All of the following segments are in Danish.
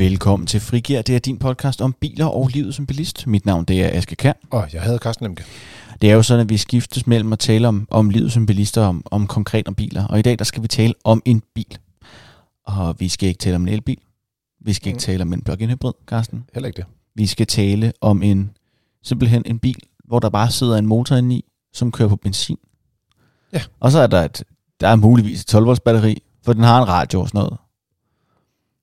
Velkommen til Frigir. Det er din podcast om biler og livet som bilist. Mit navn det er Aske Kær. Og jeg hedder Carsten Lemke. Det er jo sådan, at vi skiftes mellem at tale om, om livet som bilister, om, om konkret om biler. Og i dag der skal vi tale om en bil. Og vi skal ikke tale om en elbil. Vi skal ikke Mm. tale om en plug-in hybrid, Carsten. Heller ikke det. Vi skal tale om en simpelthen en bil, hvor der bare sidder en motor inde i, som kører på benzin. Ja. Og så er der et, der er muligvis et 12 volts batteri, for den har en radio og sådan noget.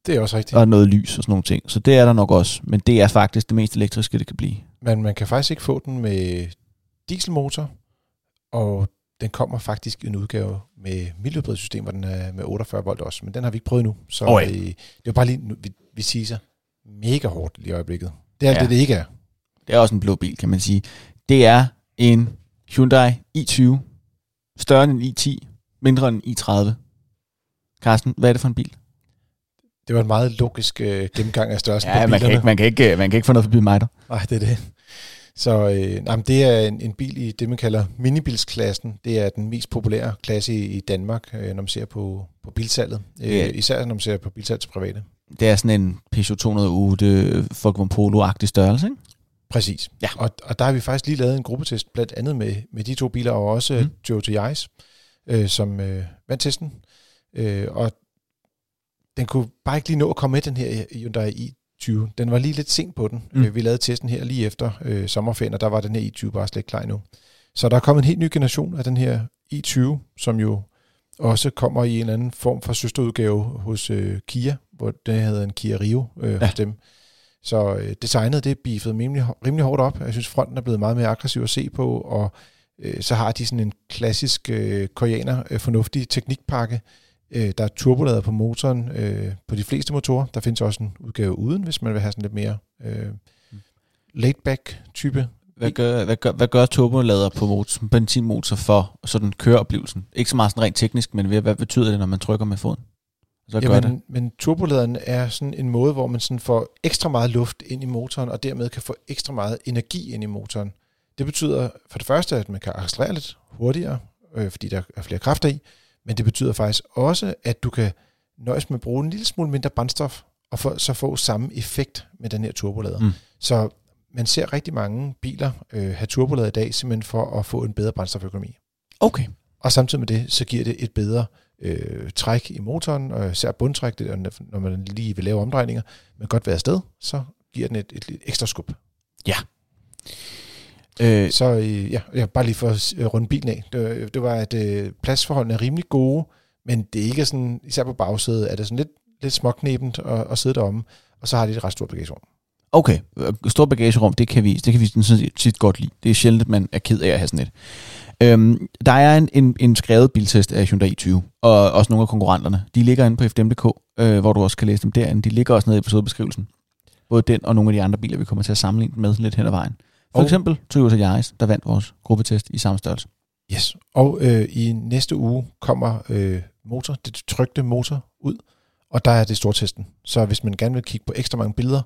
Det er også rigtigt. og noget lys og sådan nogle ting. Så det er der nok også, men det er faktisk det mest elektriske, det kan blive. Men man kan faktisk ikke få den med dieselmotor, og den kommer faktisk i en udgave med miljøbridssystem, hvor den er med 48 volt også. Men den har vi ikke prøvet nu. Så Åh, ja. øh, det er jo bare lige, vi, vi siger mega hårdt lige i øjeblikket. Det er Ja. det, det ikke er. Det er også en blå bil, kan man sige. Det er en Hyundai i20, større end en i10, mindre end en i30. Carsten, hvad er det for en bil? Det var en meget logisk øh, gennemgang af størrelsen på Ja, man kan, ikke, man, kan ikke, man kan ikke få noget forbi mig der. Nej, det er det. Så øh, nej, men det er en, en bil i det, man kalder minibilsklassen. Det er den mest populære klasse i, i Danmark, øh, når man ser på, på bilsalget. Øh. Især når man ser på bilsalg til private. Det er sådan en Peugeot 208 Volkswagen Polo-agtig størrelse, ikke? Præcis. Ja. Og, og der har vi faktisk lige lavet en gruppetest, blandt andet med, med de to biler, og også mm. Toyota Yaris, øh, som øh, vandt testen. Øh, og den kunne bare ikke lige nå at komme med, den her Hyundai i20. Den var lige lidt sent på den. Mm. Øh, vi lavede testen her lige efter øh, sommerferien, og der var den her i20 bare slet ikke klar endnu. Så der er kommet en helt ny generation af den her i20, som jo også kommer i en eller anden form for søsterudgave hos øh, Kia, hvor det hedder en Kia Rio øh, Ja. ja. hos dem. Så øh, designet det er beefet rimelig, rimelig hårdt op. Jeg synes, fronten er blevet meget mere aggressiv at se på, og øh, så har de sådan en klassisk øh, koreaner øh, fornuftig teknikpakke. Øh, der er turbolader på motoren øh, på de fleste motorer. Der findes også en udgave uden, hvis man vil have sådan lidt mere øh, laid-back type. Hvad gør, hvad gør, hvad gør turbolader på motor, benzinmotor for sådan køreoplevelsen? Ikke så meget sådan rent teknisk, men hvad, hvad betyder det, når man trykker med foden? Så gør det. Jamen, men turboladeren er sådan en måde, hvor man sådan får ekstra meget luft ind i motoren, og dermed kan få ekstra meget energi ind i motoren. Det betyder for det første, at man kan accelerere lidt hurtigere, øh, fordi der er flere kræfter i, men det betyder faktisk også, at du kan nøjes med at bruge en lille smule mindre brændstof, og for, så få samme effekt med den her turbolader. Mm. Så man ser rigtig mange biler øh, have turbolader i dag, simpelthen for at få en bedre brændstoføkonomi. Okay. Og samtidig med det, så giver det et bedre øh, træk i motoren, og især bundtræk, det er, når man lige vil lave omdrejninger, men godt være afsted, så giver den et, et, et ekstra skub. Øh, Så øh, ja, ja, bare lige for at øh, runde bilen af. Det, det var, at øh, pladsforholdene er rimelig gode, men det er ikke sådan, især på bagsædet, er det sådan lidt, lidt småknebent at, at sidde deromme, og så har de et ret stort bagagerum. Okay, øh, stort bagagerum, det kan vi, det kan vi sådan set godt lide. Det er sjældent, at man er ked af at have sådan et. Øhm, der er en, en, en skrevet biltest af Hyundai i20, og også nogle af konkurrenterne. De ligger inde på fdm.dk, øh, hvor du også kan læse dem derinde. De ligger også nede i episodebeskrivelsen. Både den og nogle af de andre biler, vi kommer til at sammenligne med lidt hen ad vejen. For Og- eksempel Toyota Yaris, der vandt vores gruppetest i samme størrelse. Yes. Og øh, i næste uge kommer øh, motor, det trygte motor ud, og der er det stortesten. Så hvis man gerne vil kigge på ekstra mange billeder,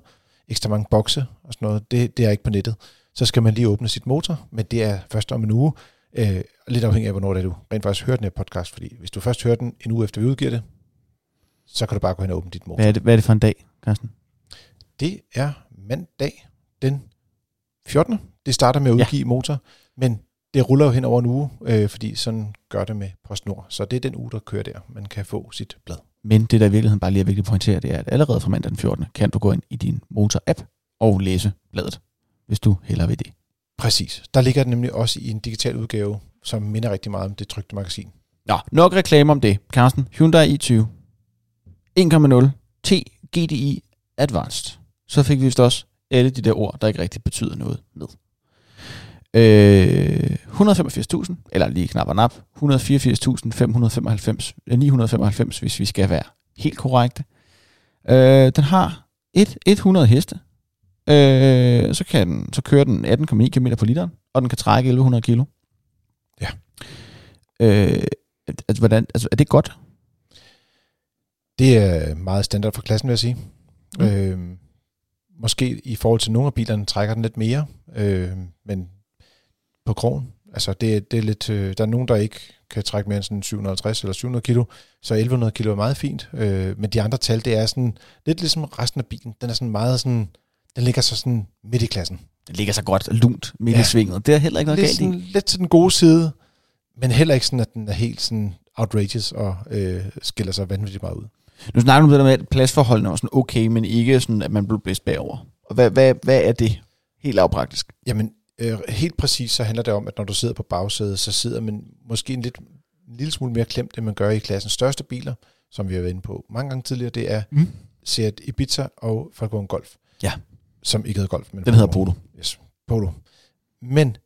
ekstra mange bokse og sådan noget, det, det er ikke på nettet, så skal man lige åbne sit motor, men det er først om en uge, øh, lidt afhængig af, hvornår det er, du rent faktisk hører den her podcast, fordi hvis du først hører den en uge efter vi udgiver det, så kan du bare gå hen og åbne dit motor. Hvad er det, hvad er det for en dag, Carsten? Det er mandag den 14. Det starter med at udgive ja. motor, men det ruller jo hen over en uge, øh, fordi sådan gør det med PostNord. Så det er den uge, der kører der. Man kan få sit blad. Men det, der i virkeligheden bare lige er vigtigt at pointere, det er, at allerede fra mandag den 14. kan du gå ind i din motor-app og læse bladet, hvis du hellere vil det. Præcis. Der ligger den nemlig også i en digital udgave, som minder rigtig meget om det trygte magasin. Nå, nok reklame om det. Carsten, Hyundai i20. 1,0 T GDI Advanced. Så fik vi vist også alle de der ord, der ikke rigtig betyder noget med. Øh, 185.000, eller lige knap og nap, 184.595, øh, 995, hvis vi skal være helt korrekte. Øh, den har et, 100 heste. Øh, så, kan den, så kører den 18,9 km på literen, og den kan trække 1100 kilo. Ja. Øh, altså, hvordan, altså, er det godt? Det er meget standard for klassen, vil jeg sige. Mm. Øh, måske i forhold til nogle af bilerne trækker den lidt mere, øh, men på krogen Altså, det, det er lidt, øh, der er nogen, der ikke kan trække mere end sådan 750 eller 700 kilo, så 1100 kilo er meget fint. Øh, men de andre tal, det er sådan lidt ligesom resten af bilen. Den er sådan meget sådan, den ligger så sådan midt i klassen. Det ligger så godt lunt midt ja. i svinget. Det er heller ikke noget lidt, galt sådan, lidt til den gode side, men heller ikke sådan, at den er helt sådan outrageous og øh, skiller sig vanvittigt meget ud. Nu snakker du om det der med, at pladsforholdene er sådan okay, men ikke sådan, at man blev bedst bagover. Og hvad, hvad, hvad er det helt lavpraktisk? Jamen, øh, helt præcis så handler det om, at når du sidder på bagsædet, så sidder man måske en lidt en lille smule mere klemt, end man gør i klassens største biler, som vi har været inde på mange gange tidligere. Det er Mm. Seat Ibiza og Falcon Golf. Ja. Som ikke hedder Golf, men Den hedder Polo. Yes, Polo. Men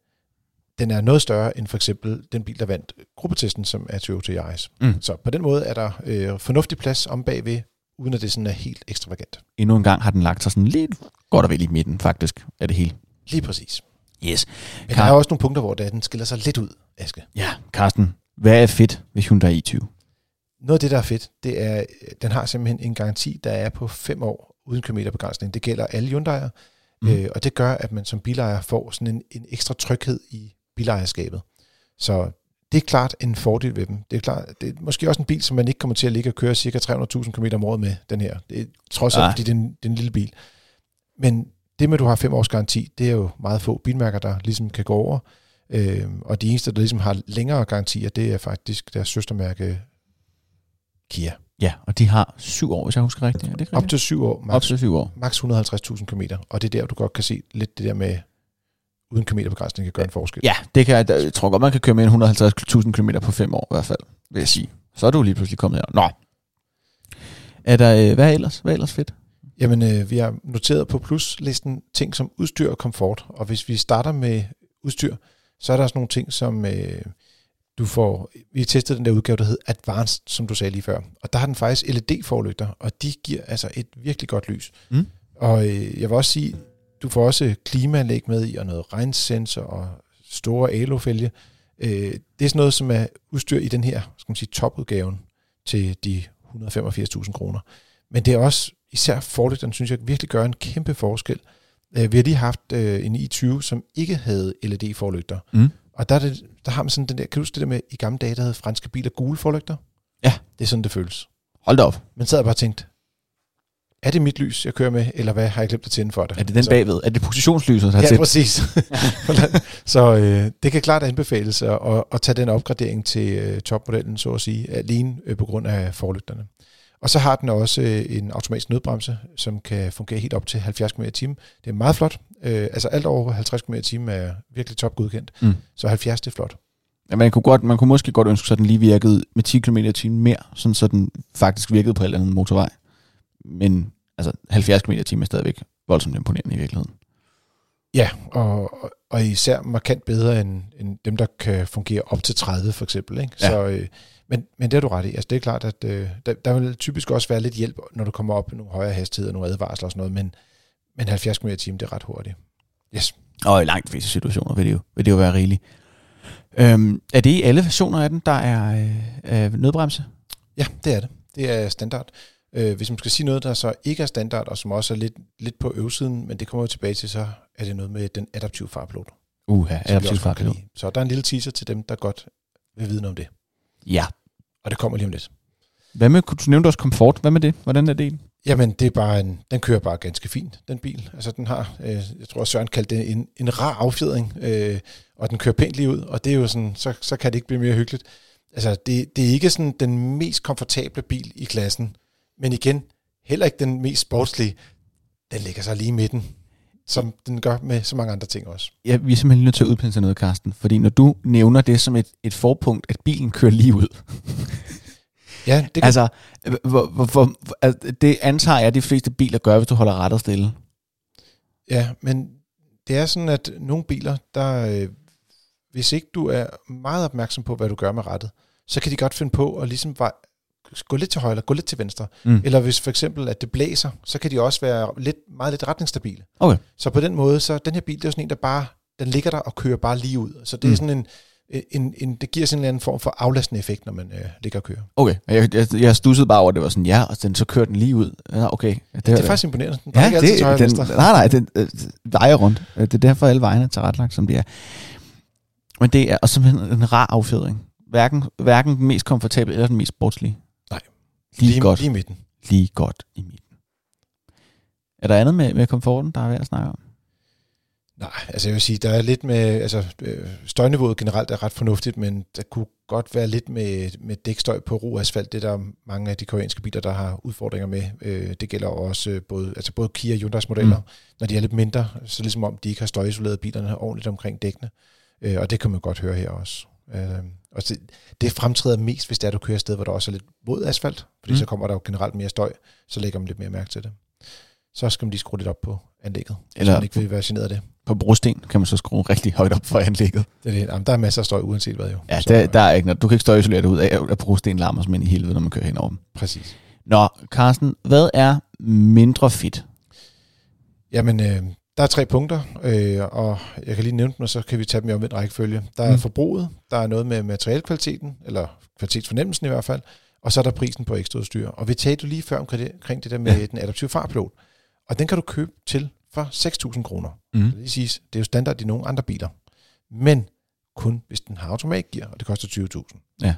den er noget større end for eksempel den bil, der vandt gruppetesten, som er Toyota Yaris. Mm. Så på den måde er der øh, fornuftig plads om bagved, uden at det sådan er helt ekstravagant. Endnu en gang har den lagt sig sådan lidt godt og vel i midten, faktisk, af det hele. Lige præcis. Yes. Men Kar- der er også nogle punkter, hvor den skiller sig lidt ud, Aske. Ja, Carsten, hvad er fedt ved Hyundai i20? Noget af det, der er fedt, det er, den har simpelthen en garanti, der er på fem år uden kilometerbegrænsning. Det gælder alle Hyundai'er, mm. øh, og det gør, at man som bilejer får sådan en, en ekstra tryghed i bilejerskabet. Så det er klart en fordel ved dem. Det er, klart, det er måske også en bil, som man ikke kommer til at ligge og køre cirka 300.000 km om året med, den her. Det er trods alt, fordi det er, en, det er en lille bil. Men det med, at du har fem års garanti, det er jo meget få bilmærker, der ligesom kan gå over. Øh, og de eneste, der ligesom har længere garantier, det er faktisk deres søstermærke Kia. Ja, og de har syv år, hvis jeg husker rigtigt. Er det ikke Op rigtigt? til syv år, Op max, til syv år. max 150.000 km. Og det er der, du godt kan se lidt det der med, uden kilometerbegrænsning kan gøre en forskel. Ja, det kan jeg, tror godt, man kan køre med en 150.000 km på fem år i hvert fald, vil jeg sige. Så er du lige pludselig kommet her. Nå. Er der, øh, hvad er ellers? Hvad er ellers fedt? Jamen, øh, vi har noteret på pluslisten ting som udstyr og komfort. Og hvis vi starter med udstyr, så er der også nogle ting, som øh, du får... Vi har testet den der udgave, der hed Advanced, som du sagde lige før. Og der har den faktisk LED-forlygter, og de giver altså et virkelig godt lys. Mm. Og øh, jeg vil også sige, du får også klimaanlæg med i, og noget regnsensor og store alofælge. Øh, det er sådan noget, som er udstyr i den her, skal man sige, topudgaven til de 185.000 kroner. Men det er også, især forlygterne, synes jeg virkelig gør en kæmpe forskel. Øh, vi har lige haft øh, en i20, som ikke havde LED-forlygter. Mm. Og der, er det, der har man sådan den der, kan du huske det der med, i gamle dage, der havde franske biler gule forlygter? Ja. Det er sådan, det føles. Hold da op. Men havde jeg bare tænkt, er det mit lys, jeg kører med, eller hvad har jeg glemt at tænde for det? Er det den bagved? Er det positionslyset, der har Ja, tændt? præcis. så øh, det kan klart anbefales at, at, tage den opgradering til øh, topmodellen, så at sige, alene øh, på grund af forlygterne. Og så har den også øh, en automatisk nødbremse, som kan fungere helt op til 70 km i timen. Det er meget flot. Øh, altså alt over 50 km i timen er virkelig top godkendt. Mm. Så 70 det er flot. Ja, man, kunne godt, man kunne måske godt ønske sig, at den lige virkede med 10 km i timen mere, sådan så den faktisk virkede på en eller anden motorvej. Men altså 70 km i er stadigvæk voldsomt imponerende i virkeligheden. Ja, og, og- især markant bedre end, end dem, der kan fungere op til 30 for eksempel. Ikke? Ja. Så, øh, men, men det har du ret i. Altså, det er klart, at øh, der, der vil typisk også være lidt hjælp, når du kommer op i nogle højere hastigheder, nogle advarsler og sådan noget, men, men 70 km i timen, det er ret hurtigt. Yes. Og i langt fleste situationer vil det jo, vil det jo være rigeligt. Øhm, er det i alle versioner af den, der er øh, øh, nødbremse? Ja, det er det. Det er standard. Øh, hvis man skal sige noget, der så ikke er standard, og som også er lidt, lidt på øvsiden, men det kommer vi tilbage til, så er det noget med den adaptive farpilot. Uha, som vi adaptiv også godt kan fartpilot. lide. Så der er en lille teaser til dem, der godt vil vide noget om det. Ja. Og det kommer lige om lidt. Hvad med, du nævne også komfort? Hvad med det? Hvordan er det? Jamen, det er bare en, den kører bare ganske fint, den bil. Altså, den har, øh, jeg tror, Søren kaldte det en, en rar affjedring, øh, og den kører pænt lige ud, og det er jo sådan, så, så kan det ikke blive mere hyggeligt. Altså, det, det er ikke sådan den mest komfortable bil i klassen, men igen, heller ikke den mest sportslige. Den ligger så lige i midten, som den gør med så mange andre ting også. Ja, vi er simpelthen nødt til at udpensle noget, Karsten. Fordi når du nævner det som et, et forpunkt, at bilen kører lige ud. Ja, det kan, altså, hvor, hvor, hvor, altså, det antager jeg, at de fleste biler gør, hvis du holder ret og stille. Ja, men det er sådan, at nogle biler, der, øh, hvis ikke du er meget opmærksom på, hvad du gør med rettet, så kan de godt finde på at ligesom gå lidt til højre, eller gå lidt til venstre. Mm. Eller hvis for eksempel, at det blæser, så kan de også være lidt, meget lidt retningsstabile. Okay. Så på den måde, så den her bil, det er jo sådan en, der bare, den ligger der og kører bare lige ud. Så det er Mm. sådan en, en, en, det giver sådan en eller anden form for aflastende effekt, når man øh, ligger og kører. Okay, jeg, jeg, jeg stussede bare over, at det var sådan, ja, og den, så kører den lige ud. Ja, okay. Det, Det er faktisk imponerende. Den Ja, altid det, højre og den, venstre. nej, nej, den øh, vejer rundt. Øh, Det er derfor, alle vejene er tilrettelagt, som de er. Men det er og simpelthen en rar affjedring. Hverken, hverken den mest komfortable eller den mest sportslige. Lige, lige godt. Lige i midten. Lige godt i midten. Er der andet med, med komforten, der er værd at snakke om? Nej, altså jeg vil sige, der er lidt med, altså øh, støjniveauet generelt er ret fornuftigt, men der kunne godt være lidt med, med dækstøj på ro asfalt. Det er der mange af de koreanske biler, der har udfordringer med. Øh, det gælder også øh, både, altså både Kia og Hyundai's modeller. Mm. Når de er lidt mindre, så ligesom om de ikke har støjisoleret bilerne ordentligt omkring dækkene. Øh, og det kan man godt høre her også. Øh, og det, det fremtræder mest, hvis det er, du kører et sted, hvor der også er lidt våd asfalt, fordi mm. så kommer der jo generelt mere støj, så lægger man lidt mere mærke til det. Så skal man lige skrue lidt op på anlægget, Eller så man ikke vil være generet af det. På brosten kan man så skrue rigtig højt op for anlægget. Det er det. Jamen, der er masser af støj, uanset hvad jo. Ja, så, der, der er ikke noget. Du kan ikke støjisolere det ud af, at brosten larmer som en i helvede, når man kører henover dem. Præcis. Nå, Carsten, hvad er mindre fedt? Jamen, øh, der er tre punkter, øh, og jeg kan lige nævne dem, og så kan vi tage dem i omvendt rækkefølge. Der er mm. forbruget, der er noget med materialkvaliteten, eller kvalitetsfornemmelsen i hvert fald, og så er der prisen på ekstraudstyr. Og vi talte jo lige før omkring det der med ja. den adaptive farpilot, og den kan du købe til for 6.000 kroner. Mm. Det, siges, det er jo standard i nogle andre biler. Men kun hvis den har automatgear, og det koster 20.000. Ja. Er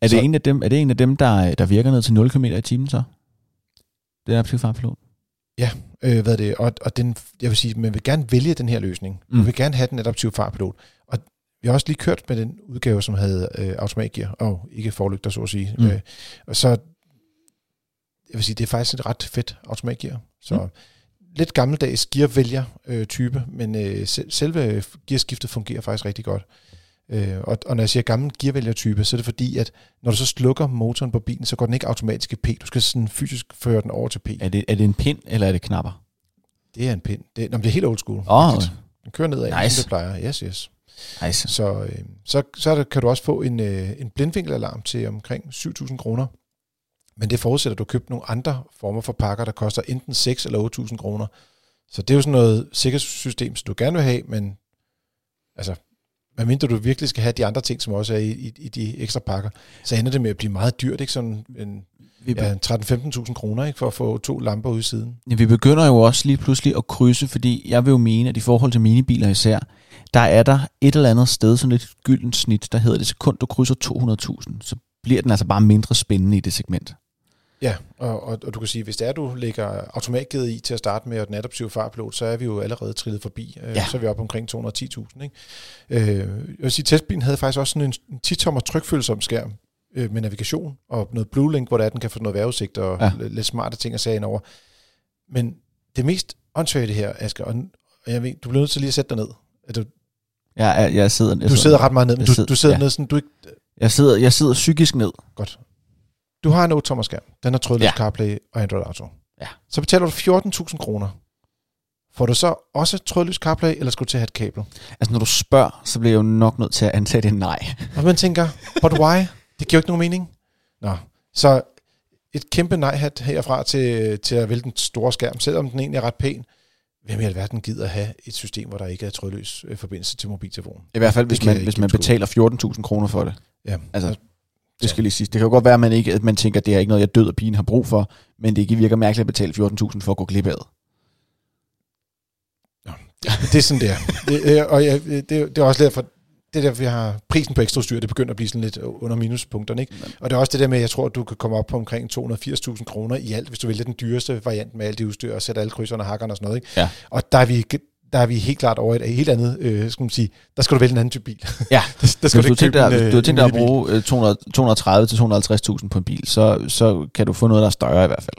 det, så, en af dem, er det en af dem, der, der virker ned til 0 km i timen så? Den er farpilot? Ja, øh, hvad det? Og, og den, jeg vil sige, man vil gerne vælge den her løsning. Mm. Man vil gerne have den adaptive farpilot. Og vi har også lige kørt med den udgave, som havde øh, automatgear, og ikke forlygter, så at sige. Mm. Øh, og så, jeg vil sige, det er faktisk et ret fedt automatgear. Så mm lidt gammeldags gearvælger-type, øh, men øh, selve gearskiftet fungerer faktisk rigtig godt. Øh, og, og når jeg siger gammel gearvælger-type, så er det fordi, at når du så slukker motoren på bilen, så går den ikke automatisk i P. Du skal sådan fysisk føre den over til P. Er det, er det en pind, eller er det knapper? Det er en pind. Det, nå, det er helt old school. Oh, Den kører nedad, nice. som det plejer. Yes, yes. Nice. Så, øh, så, så kan du også få en, øh, en blindvinkelalarm til omkring 7.000 kroner. Men det forudsætter, at du køber nogle andre former for pakker, der koster enten 6 eller 8.000 kroner. Så det er jo sådan noget sikkerhedssystem, som du gerne vil have, men altså, medmindre du virkelig skal have de andre ting, som også er i, i, i de ekstra pakker, så ender det med at blive meget dyrt, ikke? Sådan en, ja, 13-15.000 kroner, ikke? For at få to lamper ud i siden. Ja, vi begynder jo også lige pludselig at krydse, fordi jeg vil jo mene, at i forhold til minibiler især, der er der et eller andet sted, sådan et gyldent snit, der hedder det sekund, du krydser 200.000, så bliver den altså bare mindre spændende i det segment. Ja, og, og, og du kan sige, hvis det er, du lægger automatgivet i til at starte med, og den adaptive farpilot, så er vi jo allerede trillet forbi. Øh, ja. Så er vi oppe omkring 210.000. Ikke? Øh, jeg vil sige, testbilen havde faktisk også sådan en 10-tommer trykfølsom skærm øh, med navigation og noget Blue Link, hvor der den kan få noget vejrudsigt og ja. lidt smarte ting at sige over. Men det mest åndssvage det her, Asger, og jeg ved, du bliver nødt til lige at sætte dig ned. At du, ja, jeg, jeg sidder, jeg du sidder ret meget ned, men du, sidder, du sidder ja. ned sådan, du ikke... Jeg sidder, jeg sidder psykisk ned. Godt. Du har en 8-tommer skærm. Den har trådløs ja. CarPlay og Android Auto. Ja. Så betaler du 14.000 kroner. Får du så også trådløs CarPlay, eller skal du til at have et kabel? Altså, når du spørger, så bliver jeg jo nok nødt til at antage det nej. Og man tænker, but why? Det giver jo ikke nogen mening. Nå, så et kæmpe nej-hat herfra til, til at vælge den store skærm, selvom den egentlig er ret pæn. Hvem i alverden gider have et system, hvor der ikke er trådløs øh, forbindelse til mobiltelefonen? I hvert fald, hvis man, hvis man betaler 14.000 kroner for det. Ja. Altså, det skal lige sige. Det kan jo godt være, at man, ikke, at man tænker, at det er ikke noget, jeg død og pigen har brug for, men det ikke virker mærkeligt at betale 14.000 for at gå glip af det. Ja, det er sådan, det er. Det, og ja, det, det er også derfor, det der, vi har prisen på ekstra styr, det begynder at blive sådan lidt under minuspunkterne. Ikke? Og det er også det der med, at jeg tror, at du kan komme op på omkring 280.000 kroner i alt, hvis du vælger den dyreste variant med alt det udstyr og sætter alle krydserne og hakkerne og sådan noget. Ikke? Ja. Og der er vi der er vi helt klart over et helt andet, øh, skal man sige, der skal du vælge en anden type bil. Ja, der, der skal du, du, tænke dig, hvis du har tænkt dig at bruge 230 til 250.000 på en bil, så, så kan du få noget, der er større i hvert fald.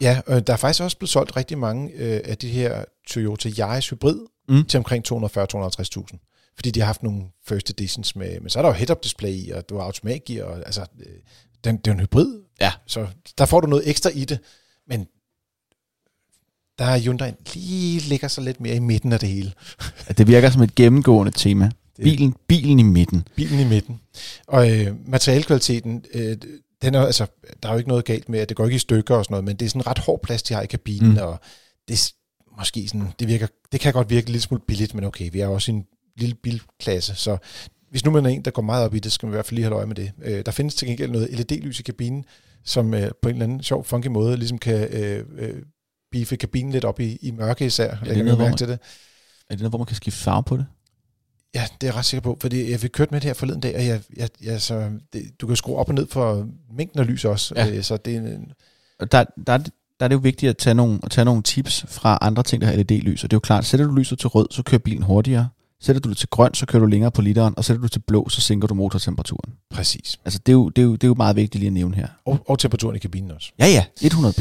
Ja, øh, der er faktisk også blevet solgt rigtig mange øh, af de her Toyota Yaris Hybrid mm. til omkring 240-250.000. Fordi de har haft nogle first editions med, men så er der jo head-up display i, og du har automatgear, og altså, øh, den, det er en hybrid. Ja. Så der får du noget ekstra i det, men der er Hyundai lige ligger så lidt mere i midten af det hele. det virker som et gennemgående tema. Bilen, bilen i midten. Bilen i midten. Og øh, materialkvaliteten, øh, den er, altså, der er jo ikke noget galt med, at det går ikke i stykker og sådan noget, men det er sådan ret hård plads, de har i kabinen, mm. og det måske sådan, det, virker, det kan godt virke lidt smule billigt, men okay, vi er også i en lille bilklasse, så hvis nu man er en, der går meget op i det, skal man i hvert fald lige holde øje med det. Øh, der findes til gengæld noget LED-lys i kabinen, som øh, på en eller anden sjov, funky måde ligesom kan øh, øh, beefe kabinen lidt op i, i mørke især. Er det, noget, man, til det. er det noget, hvor man kan skifte farve på det? Ja, det er jeg ret sikker på, fordi jeg fik kørt med det her forleden dag, og jeg, jeg, jeg, så, det, du kan skrue op og ned for mængden af lys også, Ja. øh, så det er en, Der, der, er det- der er det jo vigtigt at tage nogle, at tage nogle tips fra andre ting, der har LED-lys. Og det er jo klart, sætter du lyset til rød, så kører bilen hurtigere. Sætter du det til grøn, så kører du længere på literen. Og sætter du til blå, så sænker du motortemperaturen. præcis. Altså, det er jo, det er jo, det er jo meget vigtigt lige at nævne her. Og, og temperaturen i kabinen også. Ja, ja, 100 b.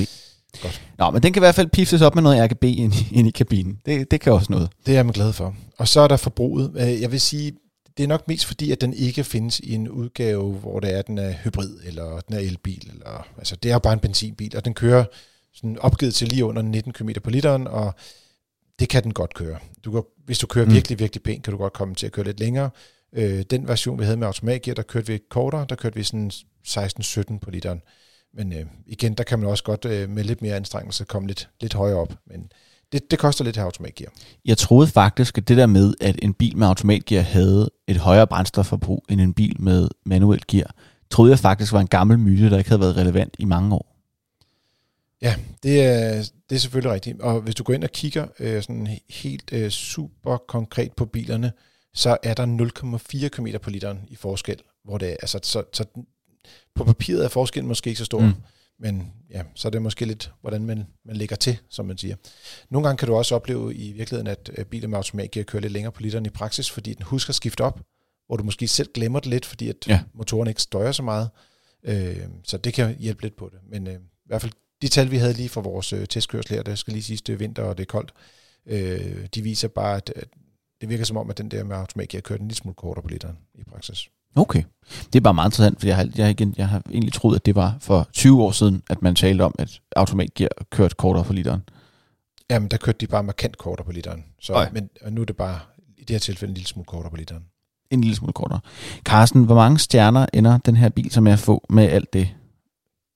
Godt. Nå, men den kan i hvert fald piftes op med noget RGB ind, i- ind i kabinen. Det, det kan også noget. Det er jeg glad for. Og så er der forbruget. Øh, Jeg vil sige, det er nok mest fordi, at den ikke findes i en udgave, hvor det er, den er hybrid, eller den er elbil. Eller, altså, det er jo bare en benzinbil, og den kører sådan opgivet til lige under 19 km på literen, og det kan den godt køre. Du kan, hvis du kører Mm. virkelig, virkelig pænt, kan du godt komme til at køre lidt længere. Øh, den version, vi havde med automatgear, der kørte vi kortere, der kørte vi sådan 16-17 på literen. Men øh, igen, der kan man også godt øh, med lidt mere anstrengelse komme lidt, lidt højere op. Men det, det koster lidt at have automatgear. Jeg troede faktisk, at det der med, at en bil med automatgear havde et højere brændstofforbrug end en bil med manuelt gear, troede jeg faktisk var en gammel myte, der ikke havde været relevant i mange år. Ja, det er, det er selvfølgelig rigtigt. Og hvis du går ind og kigger øh, sådan he- helt øh, super konkret på bilerne, så er der 0,4 km på literen i forskel. Hvor det er, altså, så, så på papiret er forskellen måske ikke så stor, Mm. men ja, så er det måske lidt, hvordan man, man lægger til, som man siger. Nogle gange kan du også opleve i virkeligheden, at øh, biler med automatgear kører lidt længere på literen i praksis, fordi den husker at skifte op, hvor du måske selv glemmer det lidt, fordi at Ja. motoren ikke støjer så meget. Øh, så det kan hjælpe lidt på det. Men øh, i hvert fald de tal, vi havde lige fra vores øh, testkørsel her, det skal lige sige, det er vinter og det er koldt, øh, de viser bare, at, at det virker som om, at den der med automatgear kører en lille smule kortere på literen i praksis. Okay. Det er bare meget interessant, for jeg har, jeg, igen, jeg har egentlig troet, at det var for 20 år siden, at man talte om, at automatgear kørte kortere på literen. Jamen, der kørte de bare markant kortere på literen. Så, Oj. men og nu er det bare i det her tilfælde en lille smule kortere på literen. En lille smule kortere. Carsten, hvor mange stjerner ender den her bil, som jeg får med alt det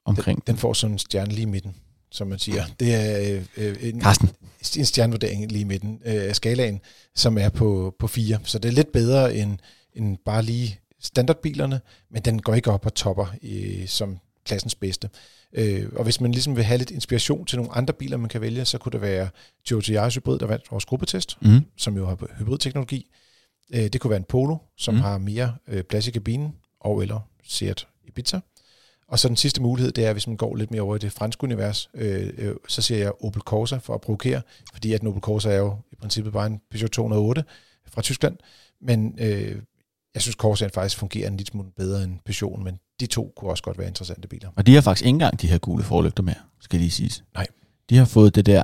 omkring? Den får sådan en stjerne lige i midten, som man siger. Det er øh, øh, en, Carsten, en stjernevurdering lige i midten øh, af skalaen, som er på, på 4. Så det er lidt bedre end, end bare lige standardbilerne, men den går ikke op og topper øh, som klassens bedste. Øh, og hvis man ligesom vil have lidt inspiration til nogle andre biler, man kan vælge, så kunne det være Toyota Hybrid, der vandt vores gruppetest, mm. som jo har hybridteknologi. Øh, det kunne være en Polo, som Mm. mm. har mere øh, plads i kabinen, og eller Seat Ibiza. Og så den sidste mulighed, det er, hvis man går lidt mere over i det franske univers, øh, øh, så siger jeg Opel Corsa for at provokere, fordi at en Opel Corsa er jo i princippet bare en Peugeot 208 fra Tyskland, men øh, jeg synes Corsaen faktisk fungerer en lille smule bedre end Peugeot, men de to kunne også godt være interessante biler. Og de har faktisk ikke engang de her gule forlygter med, skal lige siges. Nej. De har fået det der,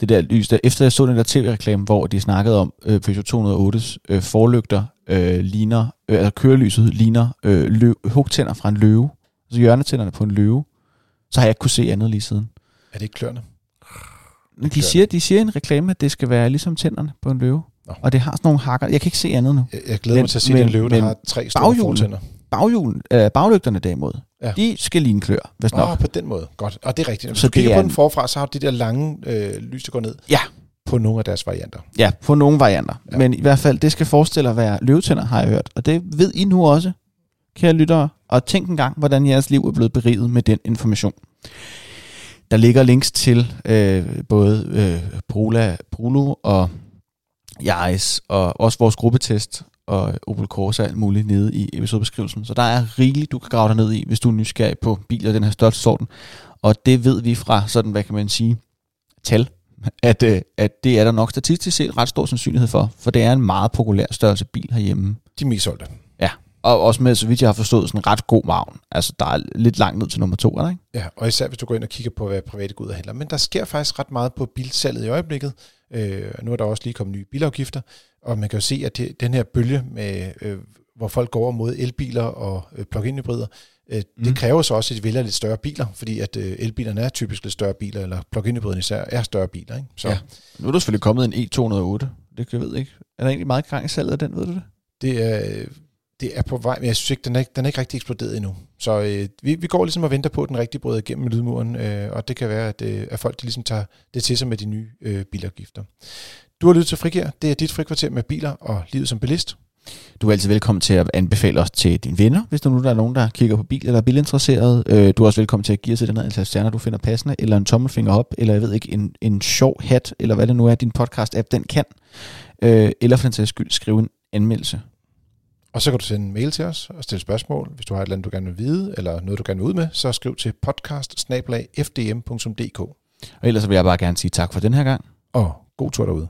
det der lys. Der, efter jeg så den der tv-reklame, hvor de snakkede om øh, Peugeot 208's øh, forlygter, øh, ligner, øh, altså kørelyset ligner øh, løv, hugtænder fra en løve. Altså hjørnetænderne på en løve. Så har jeg ikke kunne se andet lige siden. Er det ikke klørende? Men de siger, de siger i en reklame, at det skal være ligesom tænderne på en løve. Nå. Og det har sådan nogle hakker. Jeg kan ikke se andet nu. Jeg, jeg glæder Men- mig til at se men- den løve, der har tre store fortænder. Baghjulen, øh, baglygterne derimod, ja. De skal ligne klør, hvis nok. Oh, på den måde. Godt. Og det er rigtigt. Hvis Så du kigger på den en- forfra, så har du de der lange øh, lys, der går ned Ja. på nogle af deres varianter. Ja, på nogle varianter. Ja. Men i hvert fald, det skal forestille at være løvetænder, har jeg hørt. Og det ved I nu også, kære lyttere. Og tænk en gang, hvordan jeres liv er blevet beriget med den information. Der ligger links til øh, både øh, Prola, Prolo og Yaris, og også vores gruppetest og Opel Corsa alt muligt nede i episodebeskrivelsen. Så der er rigeligt, du kan grave dig ned i, hvis du er nysgerrig på biler den her største sorten. Og det ved vi fra sådan, hvad kan man sige, tal, at, øh, at det er der nok statistisk set ret stor sandsynlighed for, for det er en meget populær størrelse bil herhjemme. De er mest solgte. Ja, og også med, så vidt jeg har forstået, sådan en ret god magn. Altså, der er lidt langt ned til nummer to, er der ikke? Ja, og især hvis du går ind og kigger på, hvad private går ud og handler. Men der sker faktisk ret meget på bilsalget i øjeblikket. Øh, nu er der også lige kommet nye bilafgifter, og man kan jo se, at det, den her bølge, med, øh, hvor folk går over mod elbiler og øh, plug-in hybrider, øh, Mm. det kræver så også, at de vælger lidt større biler, fordi at øh, elbilerne er typisk lidt større biler, eller plug-in hybriderne især er større biler. Ikke? Så Ja. Nu er der selvfølgelig kommet en E208. Det kan jeg ved ikke. Er der egentlig meget gang i salget af den, ved du det? det er, det er på vej, men jeg synes ikke, den er, ikke- den er ikke rigtig eksploderet endnu. Så øh, vi, vi går ligesom og venter på, at den rigtig bryder igennem lydmuren, øh, og det kan være, at, øh, at folk de ligesom tager det til sig med de nye øh, bilafgifter. Du har lyttet til Frigær. Det er dit frikvarter med biler og livet som bilist. Du er altid velkommen til at anbefale os til dine venner, hvis der nu der er nogen, der kigger på bil eller er bilinteresseret. Øh, du er også velkommen til at give os et eller andet stjerner, du finder passende, eller en tommelfinger op, eller jeg ved ikke, en, en sjov hat, eller hvad det nu er, din podcast-app den kan. Øh, eller for den sags skyld, skrive en anmeldelse. Og så kan du sende en mail til os og stille spørgsmål. Hvis du har et eller andet, du gerne vil vide, eller noget, du gerne vil ud med, så skriv til podcast Og ellers vil jeg bare gerne sige tak for den her gang. Og god tur derude.